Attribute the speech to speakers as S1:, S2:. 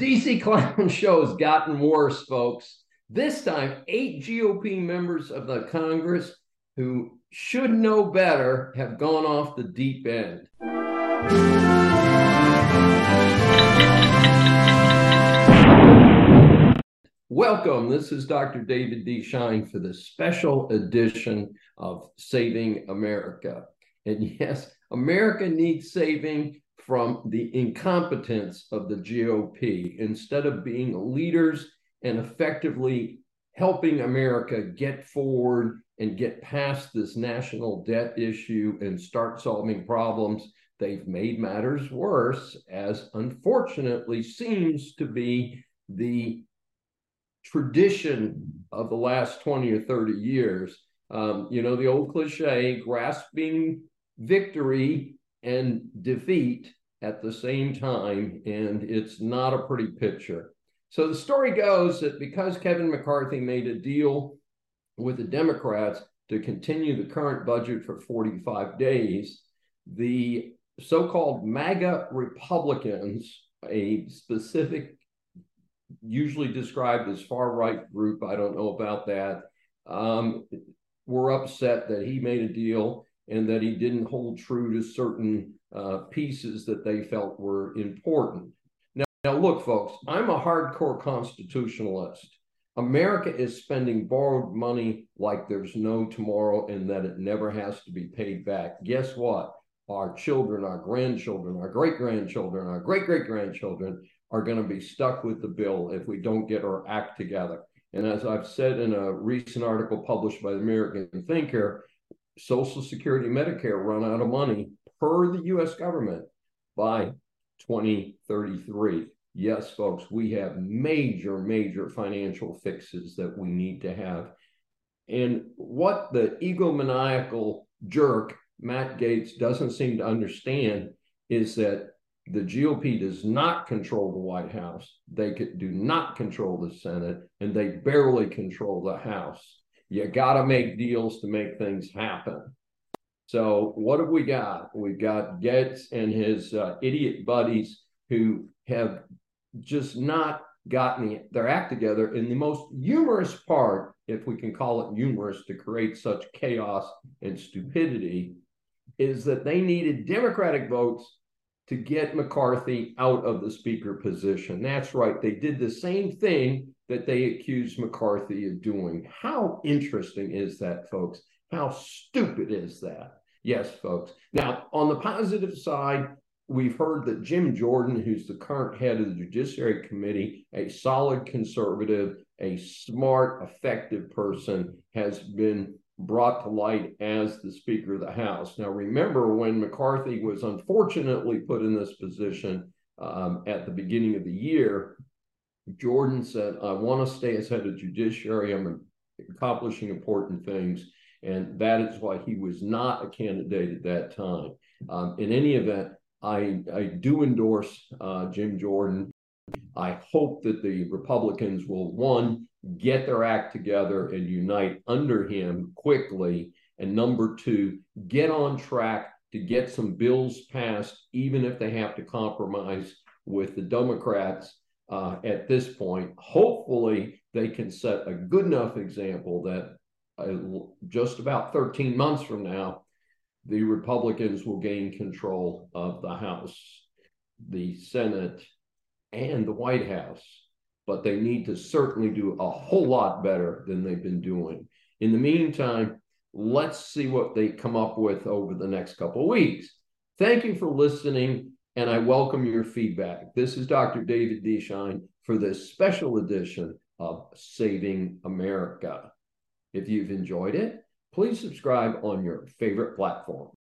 S1: DC Clown Show has gotten worse, folks. This time, eight GOP members of the Congress who should know better have gone off the deep end. Welcome. This is Dr. David D. Schein for the special edition of Saving America. And yes, America needs saving from the incompetence of the GOP instead of being leaders and effectively helping America get forward and get past this national debt issue and start solving problems. They've made matters worse, as unfortunately seems to be the tradition of the last 20 or 30 years. Um, you know, the old cliche grasping victory and defeat at the same time, and it's not a pretty picture. So the story goes that because Kevin McCarthy made a deal with the Democrats to continue the current budget for 45 days, the so called MAGA Republicans, a specific, usually described as far right group, I don't know about that, um, were upset that he made a deal and that he didn't hold true to certain uh, pieces that they felt were important. Now, now, look, folks, I'm a hardcore constitutionalist. America is spending borrowed money like there's no tomorrow and that it never has to be paid back. Guess what? Our children, our grandchildren, our great grandchildren, our great great grandchildren are going to be stuck with the bill if we don't get our act together. And as I've said in a recent article published by the American Thinker, Social Security, Medicare run out of money per the US government by 2033. Yes, folks, we have major, major financial fixes that we need to have. And what the egomaniacal jerk, Matt Gaetz, doesn't seem to understand is that the GOP does not control the White House. They do not control the Senate, and they barely control the House. You got to make deals to make things happen. So what have we got? We've got Gaetz and his uh, idiot buddies who have just not gotten their act together. in the most humorous part, if we can call it humorous to create such chaos and stupidity, is that they needed Democratic votes to get McCarthy out of the speaker position. That's right. They did the same thing that they accused McCarthy of doing. How interesting is that, folks? How stupid is that? Yes, folks. Now, on the positive side, we've heard that Jim Jordan, who's the current head of the Judiciary Committee, a solid conservative, a smart, effective person, has been brought to light as the Speaker of the House. Now, remember when McCarthy was unfortunately put in this position um, at the beginning of the year, Jordan said, I want to stay as head of judiciary. I'm accomplishing important things. And that is why he was not a candidate at that time. Um, in any event, I, I do endorse uh, Jim Jordan. I hope that the Republicans will, one, get their act together and unite under him quickly. And number two, get on track to get some bills passed, even if they have to compromise with the Democrats uh, at this point. Hopefully, they can set a good enough example that uh, just about 13 months from now, the Republicans will gain control of the House, the Senate, and the White House. But they need to certainly do a whole lot better than they've been doing. In the meantime, let's see what they come up with over the next couple of weeks. Thank you for listening and I welcome your feedback. This is Dr. David D. Schein for this special edition of Saving America. If you've enjoyed it, please subscribe on your favorite platform.